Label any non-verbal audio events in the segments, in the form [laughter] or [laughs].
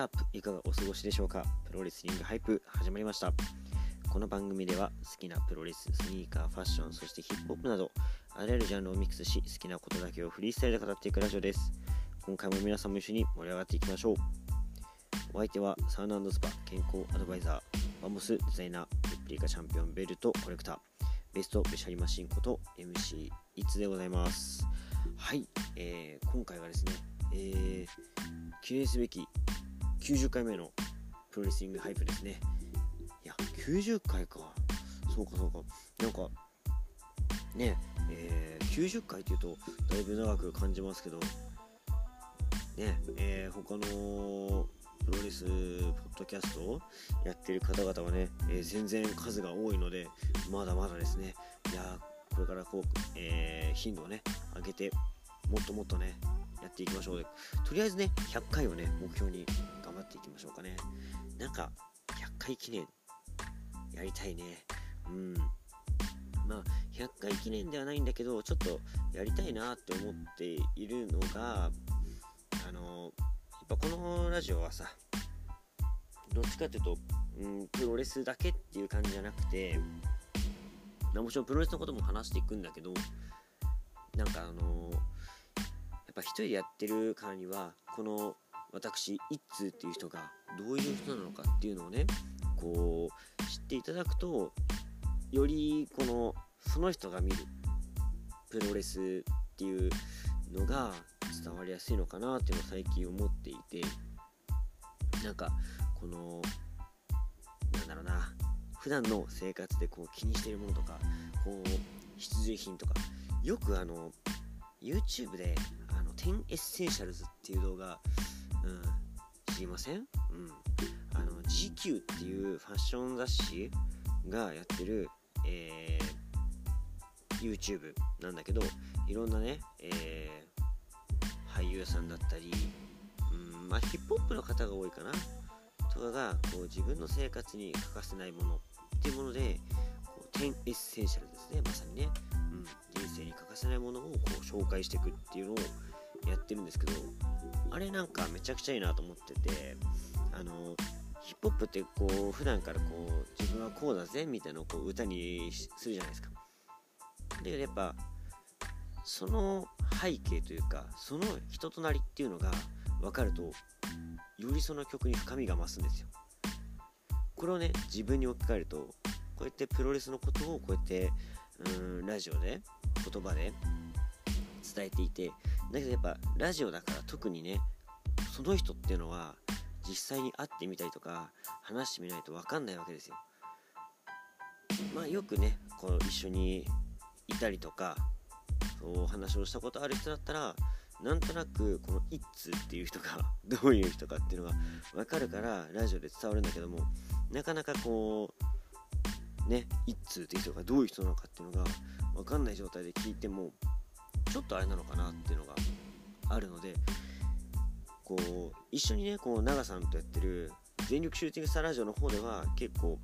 朝いかがお過ごしでしょうか？プロレスリングハイプ始まりました。この番組では好きなプロレス、スニーカー、ファッション、そしてヒップホップなど、あらゆるジャンルをミックスし、好きなことだけをフリースタイルで語っていくラジオです。今回も皆さんも一緒に盛り上がっていきましょう。お相手はサウナスパ健康アドバイザー、バンボスデザイナー、レプリカチャンピオンベルトコレクター、ベストベシャリマシンこと MC いつでございます。はい、えー、今回はですね、えー、記念すべき90回目のプロレスリングハイプですね。いや、90回か。そうかそうか。なんか、ね、えー、90回っていうとだいぶ長く感じますけど、ね、えー、他のプロレスポッドキャストをやってる方々はね、えー、全然数が多いので、まだまだですね、いやこれからこう、えー、頻度をね、上げて、もっともっとね、やっていきましょう。とりあえずね、100回をね、目標にっていきましょうかね。なんか、100回記念、やりたいね。うん。まあ、100回記念ではないんだけど、ちょっとやりたいなって思っているのが、あの、やっぱこのラジオはさ、どっちかっていうと、うん、プロレスだけっていう感じじゃなくて、まあ、もちろんプロレスのことも話していくんだけど、なんかあのやっぱ一人でやってるからにはこの私一通っていう人がどういう人なのかっていうのをねこう知っていただくとよりこのその人が見るプロレスっていうのが伝わりやすいのかなっていうのを最近思っていてなんかこのなんだろうな普段の生活でこう気にしているものとかこう必需品とかよくあの YouTube で10 Essentials っていう動画、うん、知りません？うん。あの、GQ っていうファッション雑誌がやってる、えー、YouTube なんだけど、いろんなね、えー、俳優さんだったり、うん、まあ、ヒップホップの方が多いかな。とかが、こう、自分の生活に欠かせないものっていうもので、こう10 Essential ですね、まさにね。うん、人生に欠かせないものをこう紹介していくっていうのをやってるんですけどあれなんかめちゃくちゃいいなと思っててあのヒップホップってこう普段からこう自分はこうだぜみたいなのをこう歌にするじゃないですか。でやっぱその背景というかその人となりっていうのが分かるとよりその曲に深みが増すんですよ。これをね自分に置き換えるとこうやってプロレスのことをこうやってうんラジオで言葉で伝えていてだけどやっぱラジオだから特にねその人っていうのは実際に会ってみたりとか話してみないと分かんないわけですよ。まあよくねこう一緒にいたりとかそうお話をしたことある人だったらなんとなくこの一通っていう人が [laughs] どういう人かっていうのが分かるからラジオで伝わるんだけどもなかなかこうね一通っていう人がどういう人なのかっていうのが分かんない状態で聞いてもちょっとあれなのかなっていうのがあるのでこう一緒にねこう長さんとやってる全力シューティングスターラジオの方では結構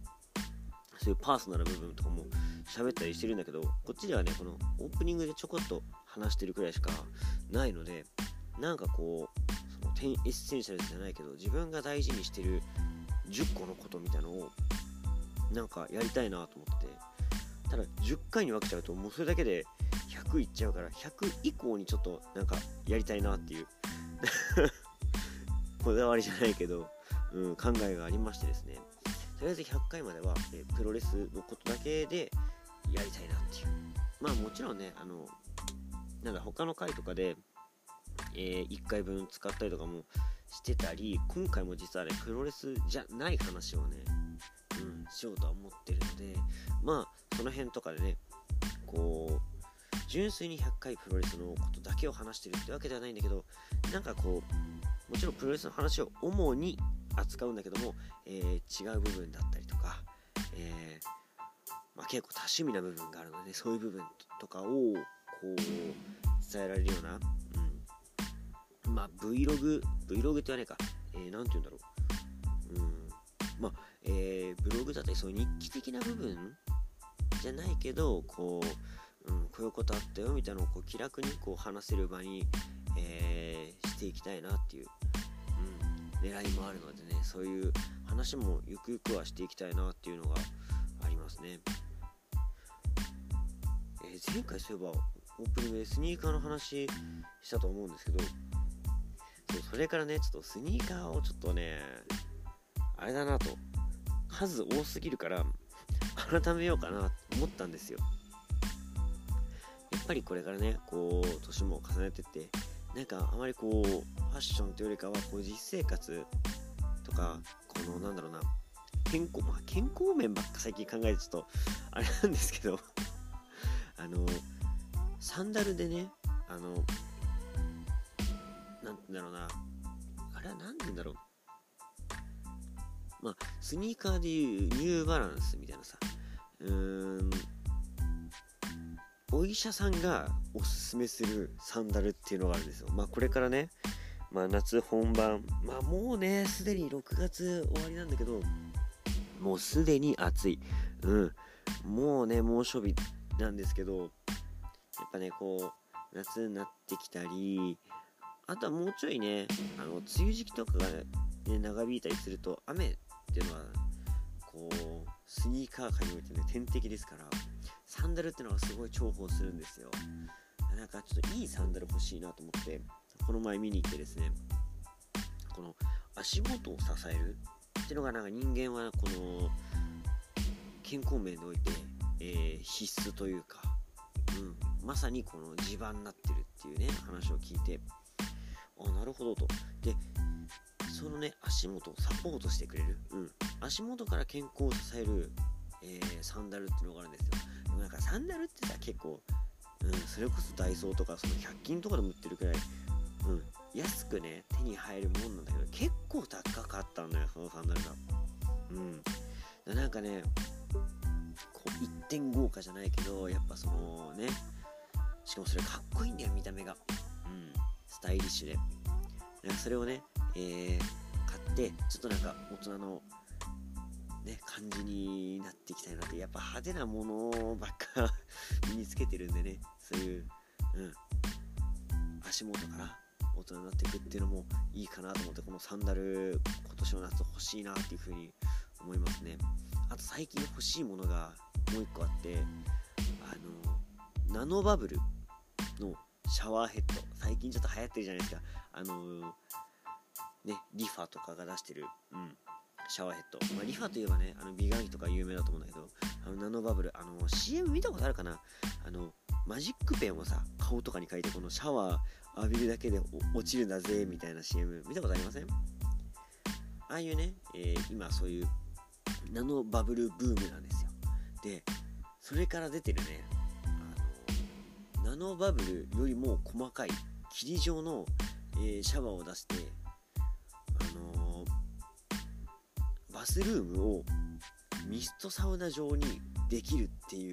そういうパーソナル部分とかも喋ったりしてるんだけどこっちではねこのオープニングでちょこっと話してるくらいしかないのでなんかこうその10エッセンシャルじゃないけど自分が大事にしてる10個のことみたいのをなんかやりたいなと思ってただ10回に分けちゃうともうそれだけで100いっちゃうから100以降にちょっとなんかやりたいなっていう。[laughs] こだわりじゃないけど、うん、考えがありましてですね。とりあえず100回までは、えプロレスのことだけでやりたいなっていう。まあもちろんねあのなんだ他の回とかで、えー、1回分使ったりとかもしてたり今回も実はねプロレスじゃない話をね、うん、しようとは思ってるのでまあその辺とかでねこう純粋に100回プロレスのことだけを話してるってわけではないんだけどなんかこうもちろんプロレスの話を主に扱うんだけども、えー、違う部分だったりとか、えー、まあ、結構多趣味な部分があるのでそういう部分とかをこう伝えられるような、うん、まあ Vlog Vlog って言わないか、えー、て言うんだろう、うん、まあ、えー、ブログだったりそういう日記的な部分じゃないけどこううん、こういうことあったよみたいなのをこう気楽にこう話せる場に、えー、していきたいなっていう、うん狙いもあるのでねそういう話もゆくゆくはしていきたいなっていうのがありますね、えー、前回そういえばオープニングでスニーカーの話したと思うんですけどそうそれからねちょっとスニーカーをちょっとねあれだなと。数多すぎるから改めようかなと思ったんですよ。っぱりこれからねこう年も重ねてってなんかあまりこうファッションというよりかはこう実生活とかこのなんだろうな健康、まあ、健康面ばっか最近考えてちょっとあれなんですけど [laughs] あのサンダルでねあのなんだろうなあれは何て言うんだろう。まあスニーカーでいうニューバランスみたいなさうーんお医者さんがおすすめするサンダルっていうのがあるんですよ。まあこれからね、まあ夏本番、まあもうね、すでに6月終わりなんだけど、もうすでに暑い。うん。もうね、猛暑日なんですけど、やっぱね、こう、夏になってきたり、あとはもうちょいね、あの、梅雨時期とかがね、長引いたりすると、雨っていうのは、こう、スニーカー界においてね、天敵ですから、サンダルってのがすごい重宝するんですよ。なんかちょっといいサンダル欲しいなと思ってこの前見に行ってですねこの足元を支えるっていうのがなんか人間はこの健康面において、えー、必須というか、うん、まさにこの地盤になってるっていうね話を聞いてあなるほどと。でそのね足元をサポートしてくれる、うん、足元から健康を支える、えー、サンダルっていうのがあるんですよ。でもなんかサンダルってさ結構、うん、それこそダイソーとかその100均とかでも売ってるくらい、うん、安くね手に入るもんなんだけど結構高かったんだよそのサンダルが。うん。なんかねこう一点豪華じゃないけどやっぱそのねしかもそれかっこいいんだよ見た目が。うん。スタイリッシュで。なんかそれをね、えー、買ってちょっとなんか大人のね、感じになっていきたいなって、やっぱ派手なものばっか [laughs] 身につけてるんでね、そういう、うん、足元から大人になっていくっていうのもいいかなと思って、このサンダル、今年の夏欲しいなっていうふうに思いますね。あと最近欲しいものがもう一個あって、あの、ナノバブルのシャワーヘッド、最近ちょっと流行ってるじゃないですか。あのね、リファとかが出してる、うん、シャワーヘッド、まあ、リファといえばねあの美顔器とか有名だと思うんだけどあのナノバブル。あの CM 見たことあるかな？あのマジックペンをさ顔とかに書いてこのシャワー浴びるだけで落ちるんだぜみたいな CM 見たことありません？ああいうね、えー、今そういうナノバブルブームなんですよ。でそれから出てるねあのナノバブルよりも細かい霧状の、えー、シャワーを出してスルームをミストサウナ状にできるっていう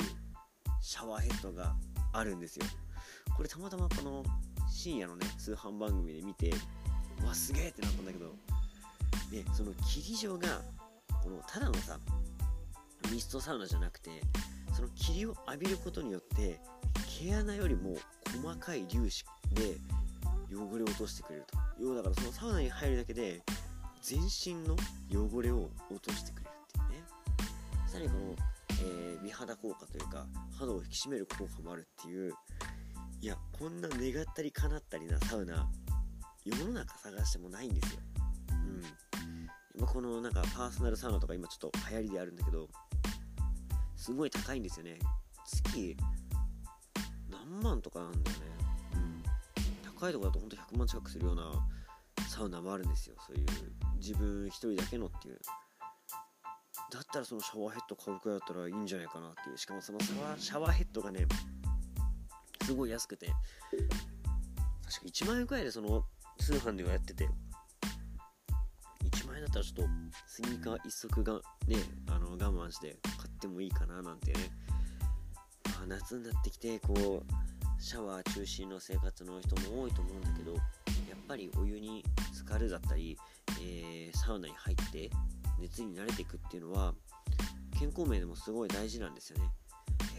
シャワーヘッドがあるんですよ。これたまたまこの深夜のね通販番組で見てわすげえってなったんだけどでその霧状がこのただのさミストサウナじゃなくてその霧を浴びることによって毛穴よりも細かい粒子で汚れを落としてくれると。要だからそのサウナに入るだけで全身の汚れを落としてくれるっていうね。さらにこの、えー、美肌効果というか肌を引き締める効果もあるっていういやこんな願ったり叶ったりなサウナ世の中探してもないんですよ。うん。今このなんかパーソナルサウナとか今ちょっと流行りであるんだけどすごい高いんですよね。月何万とかなんだよね。うん。高いとこだとほんと100万近くするようなサウナもあるんですよ。そういう自分一人だけのっていう。だったらそのシャワーヘッド買うくらいだったらいいんじゃないかなっていう。しかもそのシャワーヘッドがねすごい安くて。確か1万円くらいでその通販ではやってて。1万円だったらちょっとスニーカー1足がねあの我慢して買ってもいいかななんてね、まあ、夏になってきてこうシャワー中心の生活の人も多いと思うんだけどっぱりお湯に浸かるだったりえー、サウナに入って熱に慣れていくっていうのは健康面でもすごい大事なんですよね。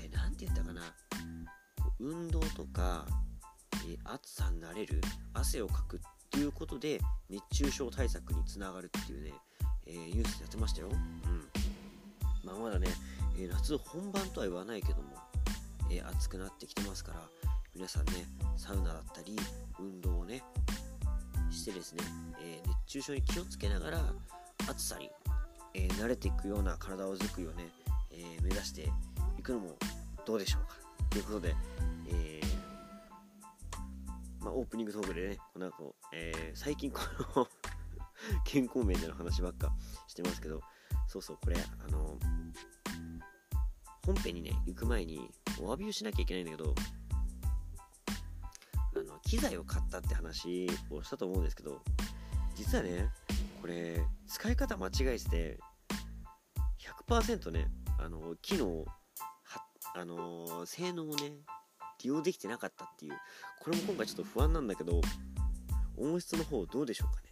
えー、て言ったかな運動とか、えー、暑さに慣れる汗をかくっということで熱中症対策につながるっていうね、えー、ニュースやってましたよ。うんまあ、まだね、えー、夏本番とは言わないけども、えー、暑くなってきてますから皆さんねサウナだったり運動をねしてですね、え熱中症に気をつけながら暑さに、え慣れていくような体を作りをね、え目指していくのもどうでしょうか。ということで、えまあ、オープニングトークでねこの後、え最近この [laughs] 健康面での話ばっかしてますけどそうそうこれあの本編にね行く前にお詫びをしなきゃいけないんだけど機材を買ったって話をしたと思うんですけど実はねこれ使い方間違えてて100%ねあの機能あの性能をね利用できてなかったっていうこれも今回ちょっと不安なんだけど音質の方どうでしょうかね。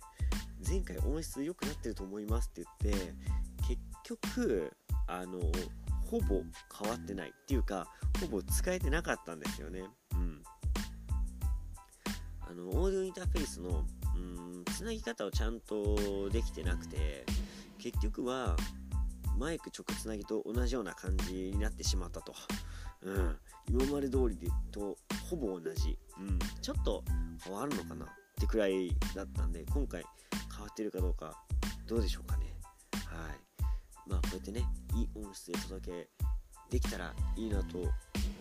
前回音質良くなってると思いますって言って結局あのほぼ変わってないっていうかほぼ使えてなかったんですよね。うん。あのオーディオインターフェースのうんつなぎ方をちゃんとできてなくて結局はマイク直つなぎと同じような感じになってしまったと、うん、今まで通りでとほぼ同じ、うん、ちょっと変わるのかなってくらいだったんで今回変わってるかどうかどうでしょうかね。はい。まあこうやってねいい音質で届けできたらいいなと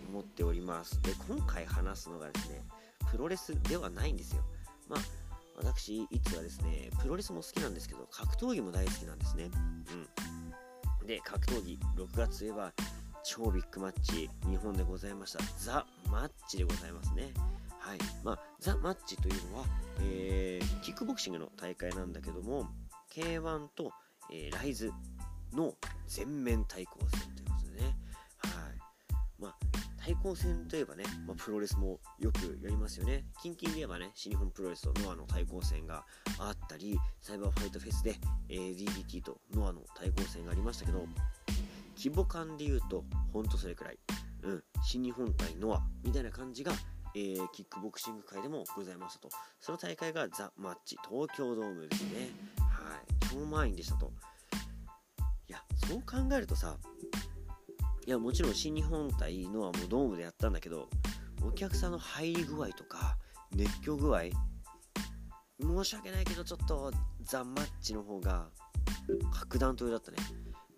思っております。で今回話すのがですねプロレスではないんですよ。まあ私いつはですねプロレスも好きなんですけど格闘技も大好きなんですね。うん。で格闘技6月といえば超ビッグマッチ日本でございました。ザ・マッチでございますね。はい。まあ、ザ・マッチというのは、えー、キックボクシングの大会なんだけども K1 と、えー、ライズの全面対抗戦と対抗戦といえばね、まあ、プロレスもよくやりますよね。近々で言えばね、新日本プロレスとノアの対抗戦があったり、サイバーファイトフェスで、え、DDT とノアの対抗戦がありましたけど、規模感で言うと、ほんとそれくらい。うん、新日本対ノアみたいな感じが、えー、キックボクシング界でもございましたと。その大会がザ・マッチ、東京ドームですね。はい、超満員でしたと。いや、そう考えるとさ、いや、もちろん新日本対ノアもうドームでやったんだけど、お客さんの入り具合とか、熱狂具合、申し訳ないけど、ちょっとザ・マッチの方が格段と上だったね。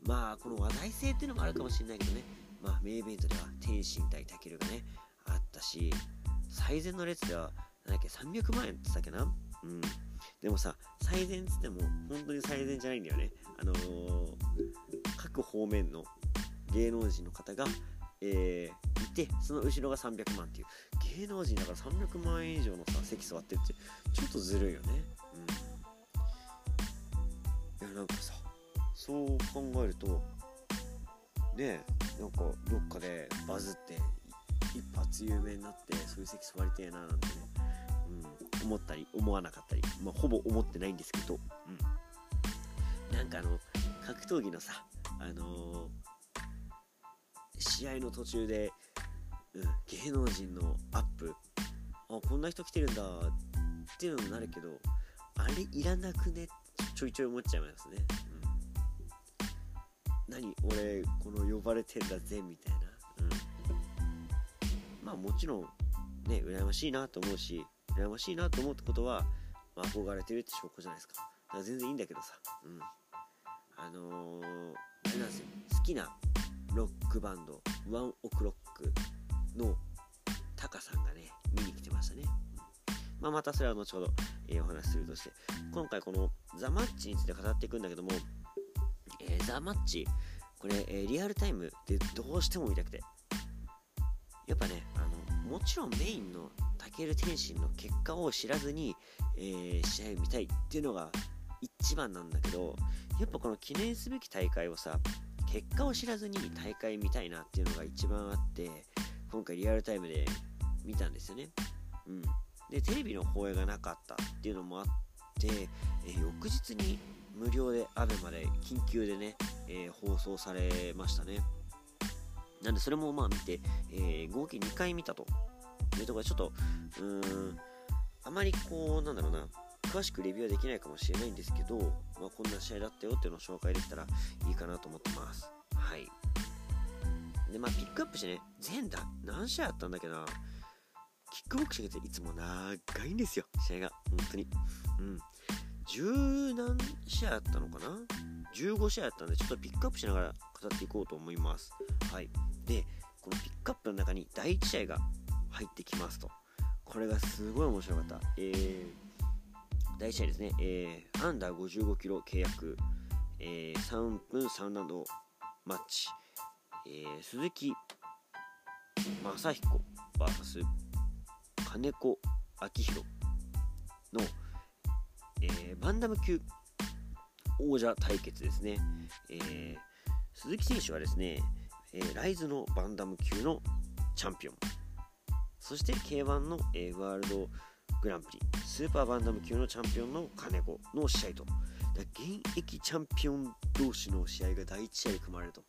まあ、この話題性っていうのもあるかもしれないけどね、まあ、メイイベントでは天心対タケルがね、あったし、最善の列では、なんだっけ、300万円って言ったっけな？うん。でもさ、最善っつっても、本当に最善じゃないんだよね。あのー、各方面の芸能人の方が、えー、いてその後ろが300万っていう。芸能人だから300万円以上のさ席座ってるってちょっとずるいよね。うん。いやなんかさそう考えるとねなんかどっかでバズって一発有名になってそういう席座りてえななんてね、うん、思ったり思わなかったり、まあ、ほぼ思ってないんですけど、うん、なんかあの格闘技のさあのー試合の途中で、うん、芸能人のアップ。あこんな人来てるんだ。っていうのもなるけどあれいらなくね？ちょいちょい思っちゃいますね、うん、何俺この呼ばれてんだぜみたいな、うん、まあもちろんね羨ましいなと思うし羨ましいなと思うってことは、まあ、憧れてるって証拠じゃないですか。だから全然いいんだけどさ。うん。あのー、あれなんですよ。好きなロックバンドワンオクロックのタカさんがね見に来てましたね、まあ、またそれは後ほど、えー、お話しするとして今回このザ・マッチについて語っていくんだけども、えー、ザ・マッチこれ、えー、リアルタイムでどうしても見たくて。やっぱねあのもちろんメインのタケル天心の結果を知らずに、え、試合を見たいっていうのが一番なんだけどやっぱこの記念すべき大会をさ結果を知らずに大会見たいなっていうのが一番あって今回リアルタイムで見たんですよね。うん、でテレビの放映がなかったっていうのもあって、え、翌日に無料で ABEMA で緊急でね、えー、放送されましたね。なんでそれもまあ見て、えー、合計2回見たというところでちょっとうーんあまりこうなんだろうな詳しくレビューはできないかもしれないんですけど、まあ、こんな試合だったよっていうのを紹介できたらいいかなと思ってます。はい。でまあピックアップしてね全だ何試合あったんだけどキックボクシングっていつも長いんですよ試合が。本当に。うん。十何試合あったのかな。15試合あったんでちょっとピックアップしながら語っていこうと思います。はい。でこのピックアップの中に第1試合が入ってきますと。これがすごい面白かった。えー、第1試合ですね、えー、アンダー55キロ契約、えー、3分3ラウンド。マッチ、えー、鈴木正彦 VS 金子明宏の、えー、バンダム級王者対決ですね、えー、鈴木選手はですね、えー、ライズのバンダム級のチャンピオン。そして K1 の、えー、ワールドグランプリスーパーバンダム級のチャンピオンの金子の試合と。現役チャンピオン同士の試合が第1試合で組まれると。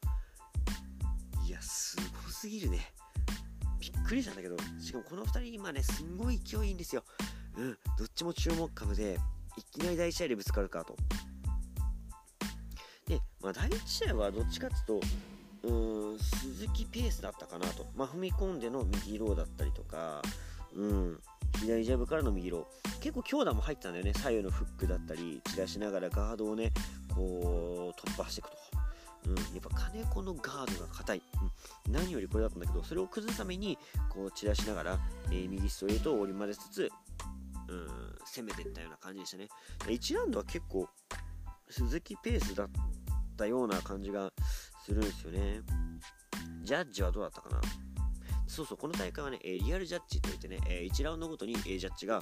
いやすごすぎるね。びっくりしたんだけどしかもこの2人今ねすごい勢いいいんですよ。うんどっちも注目株でいきなり第1試合でぶつかるかと。で、まあ、第1試合はどっちかっていうとうーん鈴木ペースだったかなと、まあ、踏み込んでの右ローだったりとか、うん、左ジャブからの右ロー結構強打も入ったんだよね。左右のフックだったり散らしながらガードをねこう突破していくと、うん、やっぱ金子のガードが硬い、うん、何よりこれだったんだけどそれを崩すためにこう散らしながら、えー、右ストレートを折り混ぜつつ、うん、攻めていったような感じでしたね。1ラウンドは結構鈴木ペースだったような感じがするんですよね。ジャッジはどうだったかな？そうそう、この大会はね、えリアルジャッジといってね、え1ラウンドごとに、えジャッジが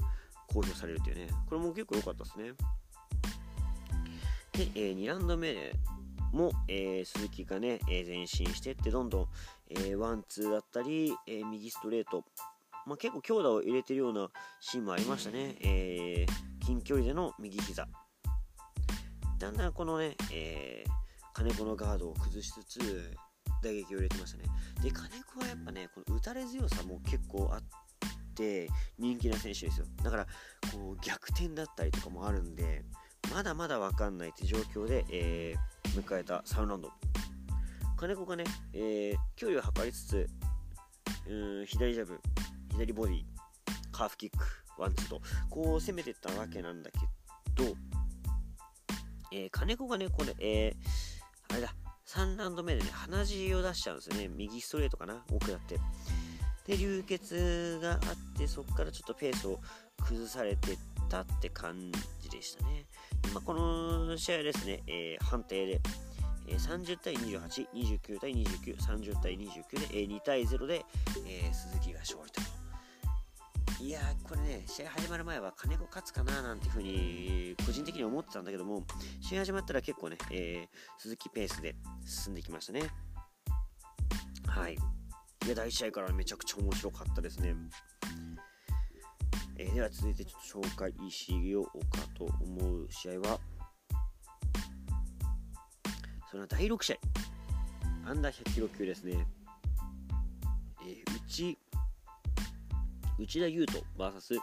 公表されるというね、これも結構良かったですね。で、え2ラウンド目も、えー、鈴木がね、え、前進してってどんどん、えー、ワンツーだったり、え、右ストレート、まあ、結構強打を入れてるようなシーンもありましたね、えー、近距離での右膝だんだんこのね、えー、金子のガードを崩しつつ打撃を入れてましたね。で金子はやっぱねこの打たれ強さも結構あって人気な選手ですよ。だからこう逆転だったりとかもあるんでまだまだ分かんないって状況で、えー、迎えた3ラウンド。金子がね、えー、距離を測りつつうん左ジャブ左ボディカーフキックワンツーとこう攻めてったわけなんだけど、えー、金子がねこれ、えーあれだ、3ラウンド目でね、鼻血を出しちゃうんですよね。右ストレートかな？奥だって。で、流血があって、そこからちょっとペースを崩されてったって感じでしたね。まあ、この試合ですね、えー、判定で、えー、30対28、29対29、30対29で、えー、2対0で、えー、鈴木が勝利と。いやー、これね、試合始まる前は金子勝つかななんていうふうに個人的に思ってたんだけども、試合始まったら結構ね、えー、鈴木ペースで進んできましたね。はい。いや、第1試合からめちゃくちゃ面白かったですね。えー、では続いてちょっと紹介しようかと思う試合は、その第6試合、アンダー100キロ級ですね。えー、内内田優斗 VS、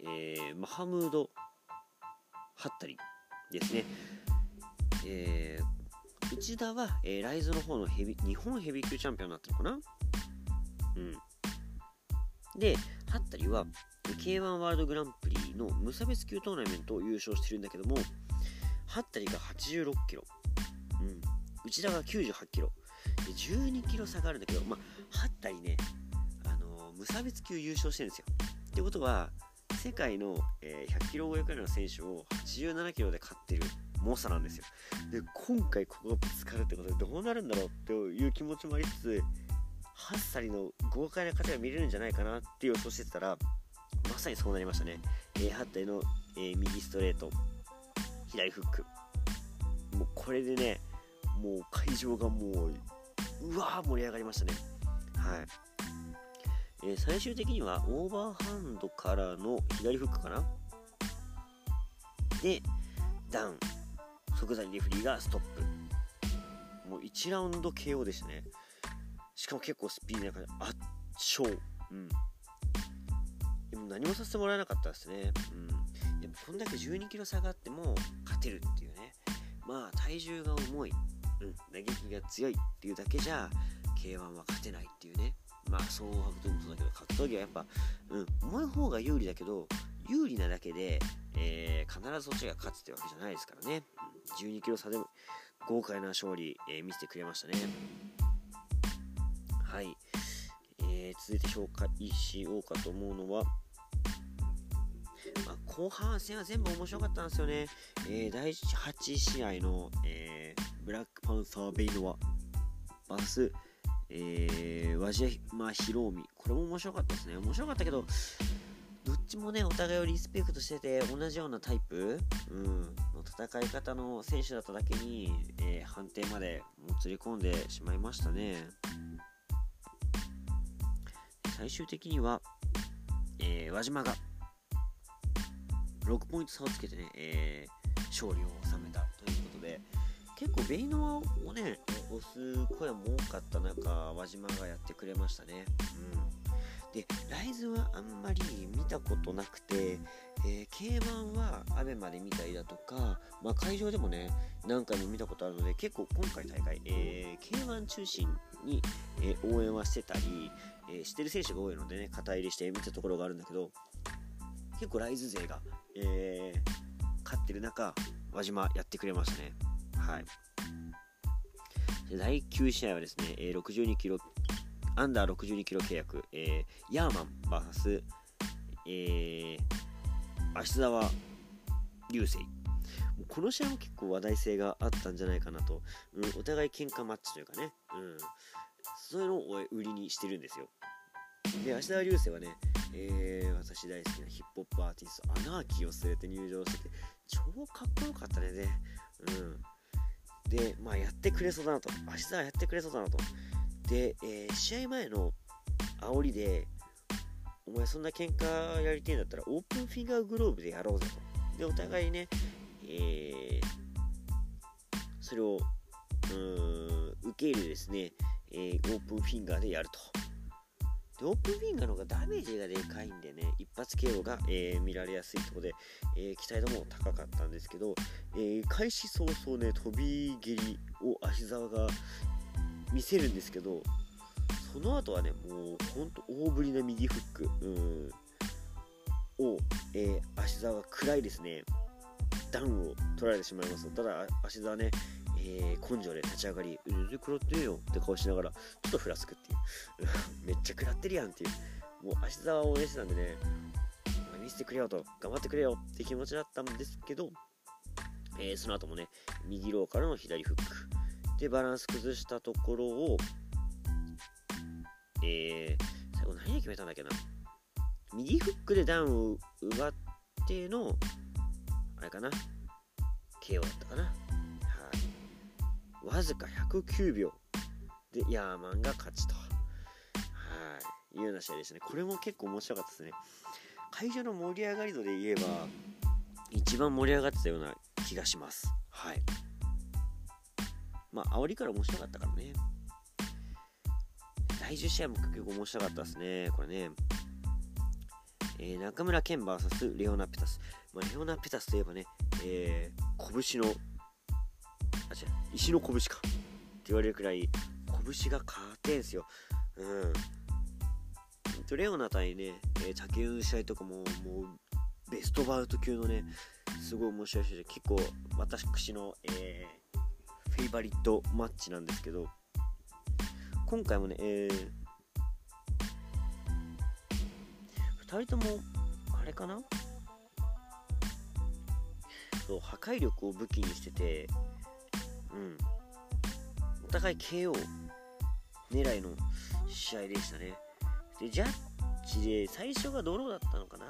えー、マハムード・ハッタリですね。えー、内田は、えー、ライズの方のヘビ日本ヘビー級チャンピオンになったのかな？うん。で、ハッタリは K1 ワールドグランプリの無差別級トーナメントを優勝してるんだけども、ハッタリが86キロ、うん、内田が98キロ、で12キロ差があるんだけど、まあ、ハッタリね、無差別級優勝してるんですよ。ってことは、世界の、え、100キロ超えくらいの選手を87キロで勝ってる猛者なんですよ。で、今回ここがぶつかるってことでどうなるんだろうっていう気持ちもありつつ、ハッサリの豪快な勝ちが見れるんじゃないかなって予想してたら、まさにそうなりましたね。えー、ハッタリの、えー、右ストレート、左フック。もうこれでね、もう会場がもう、うわー盛り上がりましたね。はい。えー、最終的にはオーバーハンドからの左フックかな？で、ダウン。即座にレフリーがストップ。もう1ラウンド KO でしたね。しかも結構スピーディーな感じ。圧勝。うん。でも何もさせてもらえなかったですね。うん。やっぱこんだけ12キロ差がっても勝てるっていうねまあ体重が重い、うん、打撃が強いっていうだけじゃ K1 は勝てないっていうねまあ総格闘技もそうだけど格闘技はやっぱ、うん、重い方が有利だけど有利なだけで、えー、必ずそっちが勝つってわけじゃないですからね、12キロ差でも豪快な勝利、えー、見せてくれましたね。はい、えー、続いて紹介しようかと思うのはまあ、後半戦は全部面白かったんですよね。えー、第8試合の、えー、ブラックパンサー・ベイノワバス、えー、ワジマ・ヒローミ。これも面白かったですね。面白かったけど、どっちもね、お互いをリスペクトしてて、同じようなタイプ、うん、の戦い方の選手だっただけに、えー、判定までもつれ込んでしまいましたね。最終的には、えー、輪島が6ポイント差をつけてね、えー、勝利を収、結構ベイノアをね、押す声も多かった中、輪島がやってくれましたね。うん。で、ライズはあんまり見たことなくて、えー、K1 は ABEMA で見たりだとか、まあ、会場でもね、何回も見たことあるので、結構今回大会、えー、K1 中心に、えー、応援はしてたり、えー、してる選手が多いのでね、肩入れして見たところがあるんだけど、結構ライズ勢が、えー、勝ってる中、輪島やってくれましたね。はい。第9試合はですね、えー、62キロ、アンダー62キロ契約、えー、ヤーマン VS、えー、芦沢流星。この試合も結構話題性があったんじゃないかなと、うん、お互い喧嘩マッチというかね、うん、そういうのを売りにしてるんですよ。で、芦沢流星はね、えー、私大好きなヒップホップアーティスト、アナーキーを据えて入場してて、超かっこよかったね。うん。で、まあ、やってくれそうだなと。明日はやってくれそうだなと。で、えー、試合前の煽りで、お前そんな喧嘩やりてえんだったらオープンフィンガーグローブでやろうぜと。で、お互いね、えー、それを、うん、受け入れですね、えー、オープンフィンガーでやると。で、オープンフィンガーの方がダメージがでかいんでね、一発 KO が、えー、見られやすいところで、えー、期待度も高かったんですけど、えー、開始早々ね、飛び蹴りを足沢が見せるんですけど、その後はね、もうほんと大振りな右フック、うん、を、えー、足沢が暗いですね、ダウンを取られてしまいます。ただ、足沢ね、えー、根性で立ち上がり、全然食らってえよって顔しながら、ちょっとふらつくっていう。[laughs] めっちゃ食らってるやんっていう。もう足沢を応援してたんでね、見せてくれよと、頑張ってくれよって気持ちだったんですけど、えー、その後もね、右ローからの左フック。で、バランス崩したところを、えー、最後何で決めたんだっけな。右フックでダウンを奪っての、あれかな、KO だったかな。わずか109秒でヤーマンが勝ちと。はい。いうような試合でしたね。これも結構面白かったですね。会場の盛り上がり度で言えば、一番盛り上がってたような気がします。はい。まあ、煽りから面白かったからね。第10試合も結構面白かったですね。これね。えー、中村健 VS レオナ・ペタス。まあ、レオナ・ペタスといえばね、えー、拳のあ、違う、石の拳か。って言われるくらい、拳が勝てんすよ。うんと。レオナ対ね、えー、竹内試合とかも、もう、ベストバウト級のね、すごい面白い試合で、結構、私の、えー、フェイバリットマッチなんですけど、今回もね、えー、2人とも、あれかな？そう破壊力を武器にしててうん。お互い KO 狙いの試合でしたね。でジャッジで最初がドローだったのかな。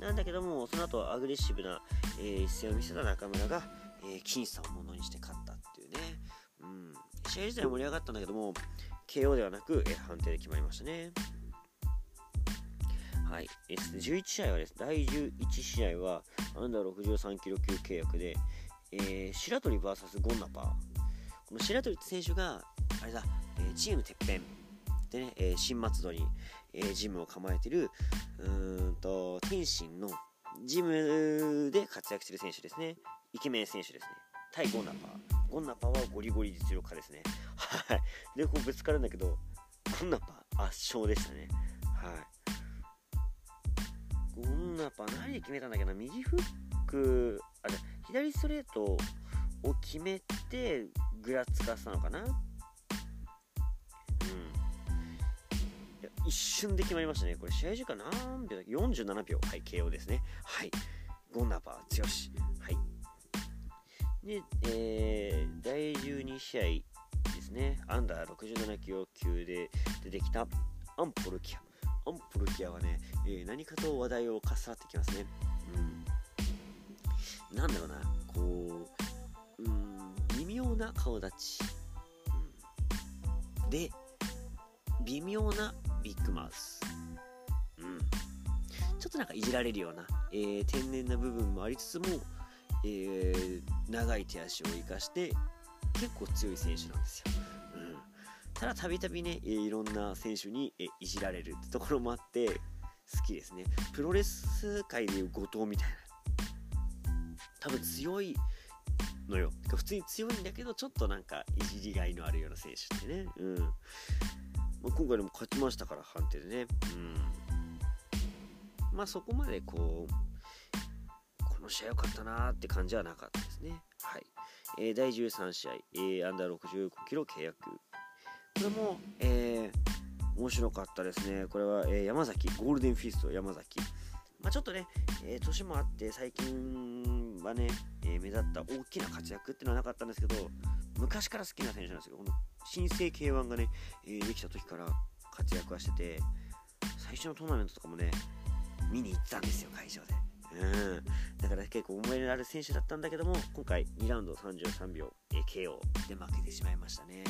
なんだけどもその後アグレッシブな、えー、一戦を見せた中村が、えー、僅差をものにして勝ったっていうね、うん、試合自体盛り上がったんだけども KO ではなく、えー、判定で決まりましたね。はい。11試合はです、第11試合は、アンダー63キロ級契約で、えー、白鳥 VS ゴンナパー。この白鳥って選手が、あれだ、えー、チームてっぺんでね、えー、新松戸に、えー、ジムを構えてる、うーんと、天心のジムで活躍してる選手ですね。イケメン選手ですね。対ゴンナパー。ゴンナパーはゴリゴリ実力家ですね。はい。で、こうぶつかるんだけど、ゴンナパー圧勝でしたね。はい。ゴンナパー何で決めたんだっけな？右フック、あ、じゃ左ストレートを決めて、ぐらつかせたのかなうん一瞬で決まりましたね。これ試合時間何秒だ ?47 秒。はい、KO ですね。はい。ゴンナパー、強し。はい。で、えー、第12試合ですね。アンダー67キロ級で出てきたアンポルキア。アンポルキアはね、えー、何かと話題をかっさらってきますね。なんだろうな、こう、うん、微妙な顔立ち。うん、で、微妙なビッグマウス。うん。ちょっとなんかいじられるような、えー、天然な部分もありつつも、えー、長い手足を生かして結構強い選手なんですよ。うん、ただたびたびね、えー、いろんな選手に、え、いじられるってところもあって好きですね。プロレス界でいう後藤みたいな。多分強いのよ。普通に強いんだけどちょっとなんかいじりがいのあるような選手ってね。うん。まあ、今回でも勝ちましたから判定でね、うん、まあそこまでこうこの試合良かったなーって感じはなかったですね。はい。えー、第13試合、え、アンダー65キロ契約。これも、えー、面白かったですね。これは、えー、山崎ゴールデンフィスト山崎。まあ、ちょっとね、えー、年もあって最近はね、えー、目立った大きな活躍っていうのはなかったんですけど昔から好きな選手なんですよこの新生 K1 がね、えー、できた時から活躍はしてて、最初のトーナメントとかもね、見に行ったんですよ、会場で。うん。だから結構思い入れのある選手だったんだけども、今回2ラウンド33秒、えー、KO で負けてしまいましたね。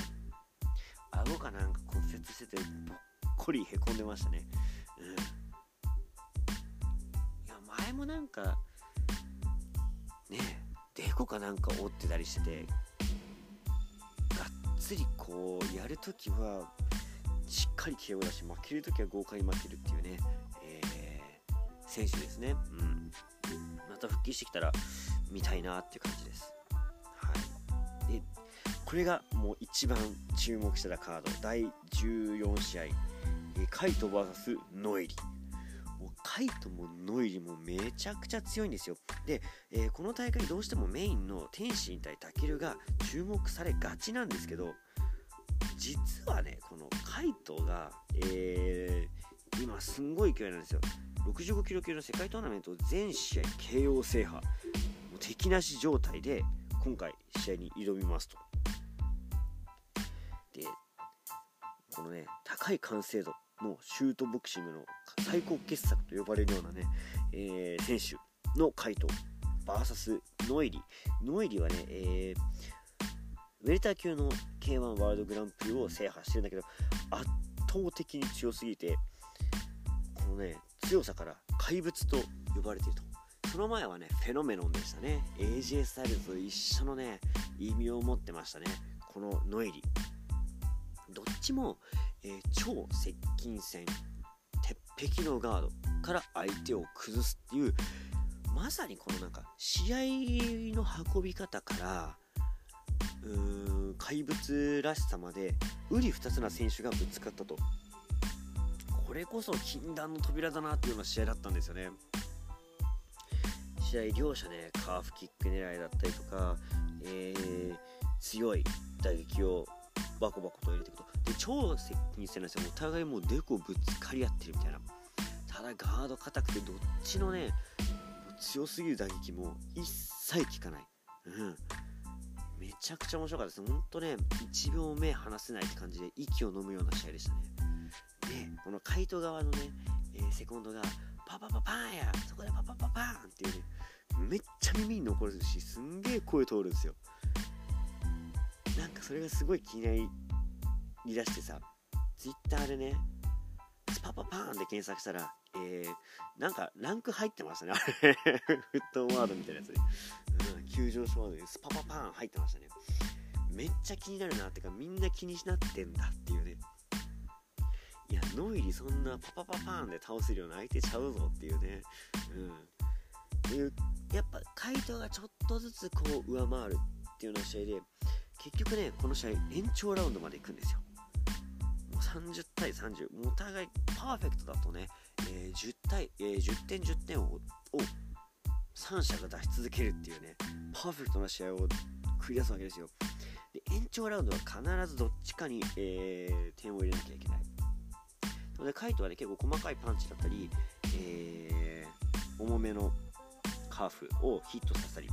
顎かなんか骨折してて、ぼっこりへこんでましたね。うん。いや、前もなんか、ね、デコかなんか折ってたりしててがっ、つりこうやるときはしっかり KO だし負けるときは豪快に負けるっていうね、えー、選手ですね、うん、また復帰してきたら見たいなっていう感じです、はい、でこれがもう一番注目してたカード。第14試合。カイト VS ノエリ。カイトもノイリもめちゃくちゃ強いんですよ。で、えー、この大会どうしてもメインの天心対タケルが注目されがちなんですけど実はねこのカイトが、えー、今すんごい勢いなんですよ。65キロ級の世界トーナメント全試合 KO 制覇。もう敵なし状態で今回試合に挑みますと。でこのね高い完成度。のシュートボクシングの最高傑作と呼ばれるようなね、えー、選手のカイト VS ノエリ。ノエリはね、えー、ウェルター級の K1 ワールドグランプリを制覇してるんだけど圧倒的に強すぎてこのね強さから怪物と呼ばれていると。その前はねフェノメノンでしたね。AJ スタイルと一緒のね意味を持ってましたね。このノエリ。どっちも、えー、超接近戦鉄壁のガードから相手を崩すっていうまさにこのなんか試合の運び方からうーん怪物らしさまで瓜二つな選手がぶつかったと。これこそ禁断の扉だなっていうような試合だったんですよね。試合両者ねカーフキック狙いだったりとか、えー、強い打撃をバコバコと入れていくと。で超接近戦なんですよ。お互いもうデコぶつかり合ってるみたいな。ただガード硬くてどっちのね強すぎる打撃も一切効かない。うん。めちゃくちゃ面白かったです。ほんとね1秒目離せないって感じで息を飲むような試合でしたね。でこのカイト側のね、えー、セコンドがパパパパーンやそこでパパパパーンっていうねめっちゃ耳に残るしすんげえ声通るんですよ。なんかそれがすごい気になりだしてさ Twitter でねスパパパーンで検索したら、えー、なんかランク入ってましたね。あれ [laughs] フットワードみたいなやつで。うん、急上昇ワードでスパパパーン入ってましたね。めっちゃ気になるなってか、みんな気になってんだっていうね。いや、ノイリそんなパパパパーンで倒せるような相手ちゃうぞっていうね。うん。やっぱカイトがちょっとずつこう上回るっていうような試合で結局ねこの試合延長ラウンドまで行くんですよ。もう30対30もうお互いパーフェクトだとね、えー、10対、えー、10点10点をを3者が出し続けるっていうねパーフェクトな試合を繰り出すわけですよ。で延長ラウンドは必ずどっちかに、えー、点を入れなきゃいけない。のでカイトはね結構細かいパンチだったり、えー、重めのカーフをヒットさせたり。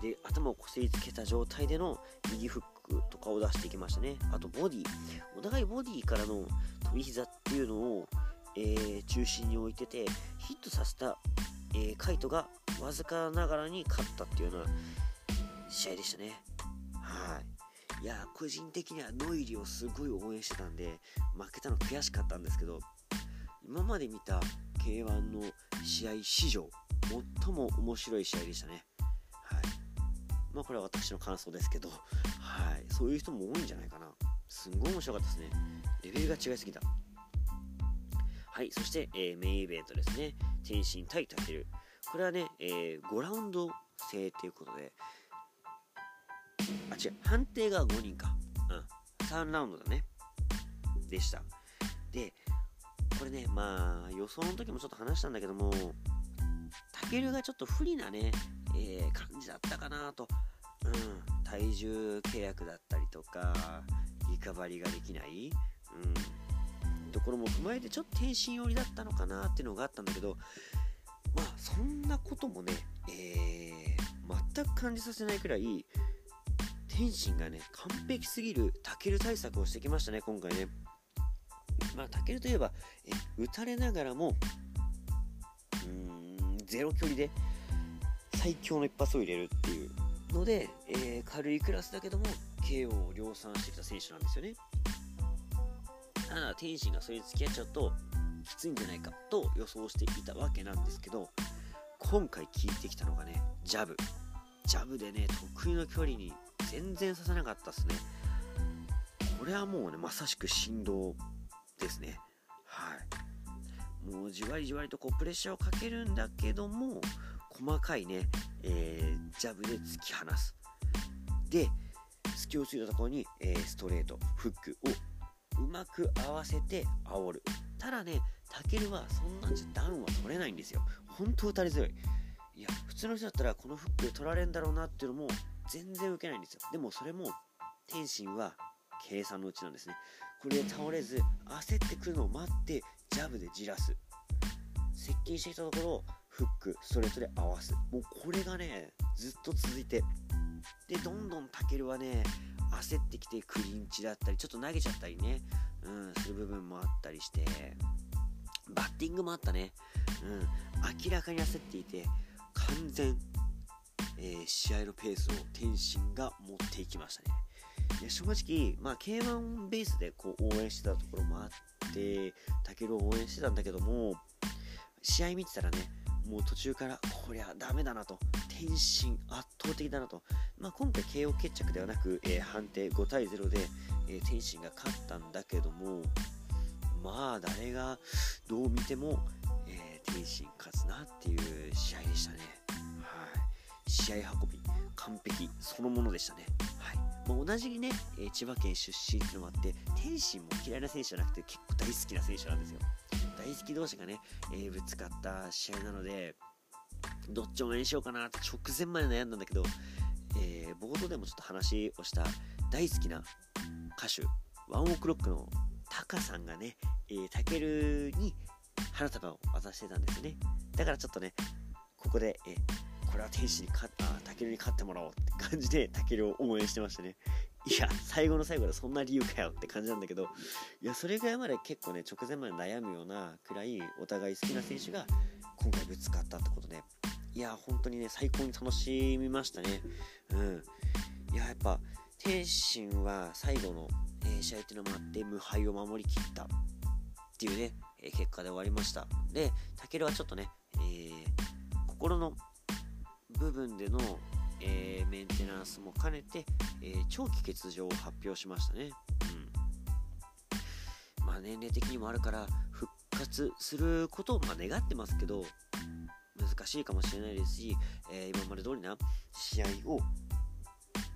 で頭をこすりつけた状態での右フックとかを出していきましたね。あとボディ。お互いボディからの飛び膝っていうのを、えー、中心に置いててヒットさせた、えー、カイトがわずかながらに勝ったっていうような試合でしたね。はい。いや個人的にはノイリをすごい応援してたんで負けたの悔しかったんですけど今まで見た K1 の試合史上最も面白い試合でしたね。まあこれは私の感想ですけど、はい。そういう人も多いんじゃないかな。すんごい面白かったですね。レベルが違いすぎた。はい。そして、えー、メインイベントですね。天心対タケル。これはね、えー、5ラウンド制ということで、あ、違う。判定が5人か。うん。3ラウンドだね。でした。で、これね、まあ、予想の時もちょっと話したんだけども、タケルがちょっと不利なね、えー、感じだったかなと、うん、体重契約だったりとか、リカバリーができない、うん、ところも踏まえてちょっと天心寄りだったのかなっていうのがあったんだけど、まあ、そんなこともね、えー、全く感じさせないくらい、天心がね、完璧すぎるタケル対策をしてきましたね、今回ね。まあ、タケルといえば、え打たれながらも、ゼロ距離で最強の一発を入れるっていう。ので、えー、軽いクラスだけども KO を量産してきた選手なんですよね。ただ天心がそれに付き合っちゃうときついんじゃないかと予想していたわけなんですけど今回効いてきたのがねジャブ。ジャブでね得意の距離に全然刺さなかったっすね。これはもうねまさしく振動ですね。はい。もうじわりじわりとこうプレッシャーをかけるんだけども細かいね、えー、ジャブで突き放す。で隙をついたところに、えー、ストレートフックをうまく合わせて煽る。ただねタケルはそんなんじゃダウンは取れないんですよ。本当打たれ強い。いや普通の人だったらこのフックで取られるんだろうなっていうのも全然受けないんですよ。でもそれも天心は計算のうちなんですね。これで倒れず焦ってくるのを待ってジャブでじらす。接近してきたところフックストレートで合わす。もうこれがねずっと続いて。でどんどんタケルはね焦ってきてクリンチだったりちょっと投げちゃったりね、うん、する部分もあったりして。バッティングもあったね、うん、明らかに焦っていて完全、えー、試合のペースを天心が持っていきましたね。や正直、まあ、K1 ベースでこう応援してたところもあってタケルを応援してたんだけども試合見てたらねもう途中からこりゃダメだなと。天心圧倒的だなと、まあ、今回 KO 決着ではなく、えー、判定5対0で、えー、天心が勝ったんだけどもまあ誰がどう見ても、えー、天心勝つなっていう試合でしたね。はい。試合運び完璧そのものでしたね。はい。まあ、同じね、え、千葉県出身っていうのもあって、天心も嫌いな選手じゃなくて結構大好きな選手なんですよ。大好き同士がね、え、ぶつかった試合なので、どっちを応援しようかなって直前まで悩んだんだけど、えー、冒頭でもちょっと話をした大好きな歌手、ワンオクロックのタカさんがね、えー、タケルに花束を渡してたんですよね。だからちょっとね、ここで、えーれは天使に勝ったタケルに勝ってもらおうって感じでタケルを応援してましたね。いや最後の最後でそんな理由かよって感じなんだけどいやそれぐらいまで結構ね直前まで悩むようなくらいお互い好きな選手が今回ぶつかったってことでいや本当にね最高に楽しみましたね。うん。いややっぱ天心は最後の、え、試合っていうのもあって無敗を守りきったっていうね、え、結果で終わりました。でタケルはちょっとね、えー、心の部分での、えー、メンテナンスも兼ねて、えー、長期欠場を発表しましたね。うん。まあ年齢的にもあるから復活することをま願ってますけど、難しいかもしれないですし、え今まで通りな試合を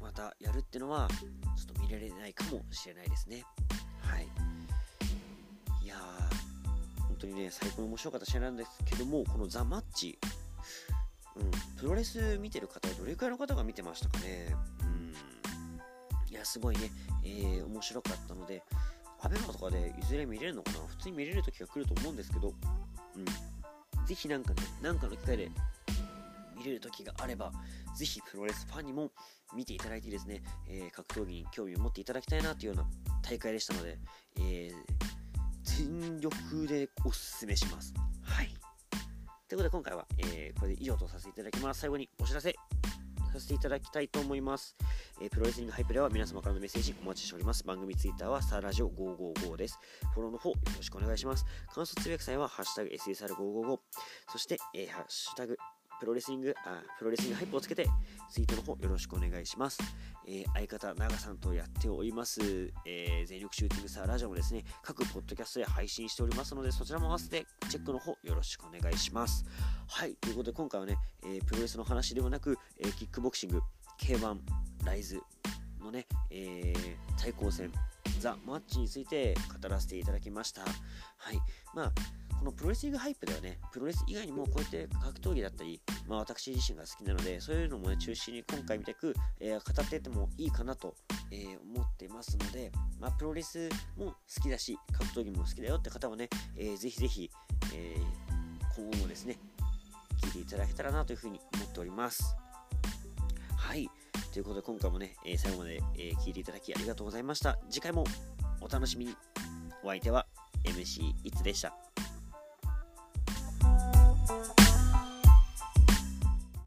またやるってのはちょっと見られないかもしれないですねはいいやー本当にね最高に面白かった試合なんですけどもこのザ・マッチうん、プロレス見てる方どれくらいの方が見てましたかねうんいやすごいね、えー、面白かったのでアベマとかでいずれ見れるのかな普通に見れる時が来ると思うんですけど、うん。ぜひなんかね、なんかの機会で見れる時があれば、ぜひプロレスファンにも見ていただいてですね、えー、格闘技に興味を持っていただきたいなというような大会でしたので、えー、全力でおすすめします。はい。ということで今回は、えー、これで以上とさせていただきます。最後にお知らせさせていただきたいと思います。えー、プロレスリングハイプレは皆様からのメッセージお待ちしております。番組ツイッターはサーラジオ555です。フォローの方よろしくお願いします。感想つぶやく際はハッシュタグ SSR555 そして、えー、ハッシュタグプロレスリング、あ、プロレスリングハイプをつけて、ツイートの方よろしくお願いします。えー、相方、長さんとやっております、えー、全力シューティングサーラジオもですね、各ポッドキャストで配信しておりますので、そちらも合わせてチェックの方よろしくお願いします。はい、ということで今回はね、えー、プロレスの話ではなく、えキックボクシング、K1、ライズね、え対抗戦、ザ・マッチについて語らせていただきました。はい。まあこのプロレスリングハイプではね、プロレス以外にもこうやって格闘技だったり、まあ、私自身が好きなので、そういうのもね、中心に今回みたく、えー、語っていってもいいかなと、えー、思ってますので、まあ、プロレスも好きだし、格闘技も好きだよって方はね、えー、ぜひぜひ、え今後もですね、聞いていただけたらなというふうに思っております。はい。ということで今回もね、えー、最後まで、え聞いていただきありがとうございました。次回もお楽しみに。お相手は MC いつでした。